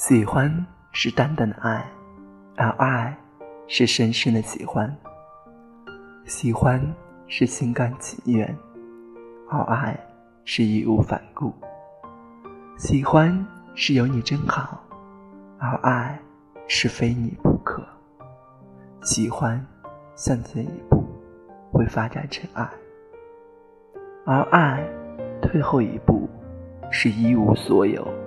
喜欢是淡淡的爱而爱是深深的喜欢。喜欢是心甘情愿而爱是义无反顾。喜欢是有你真好而爱是非你不可。喜欢向前一步会发展成爱而爱退后一步是一无所有。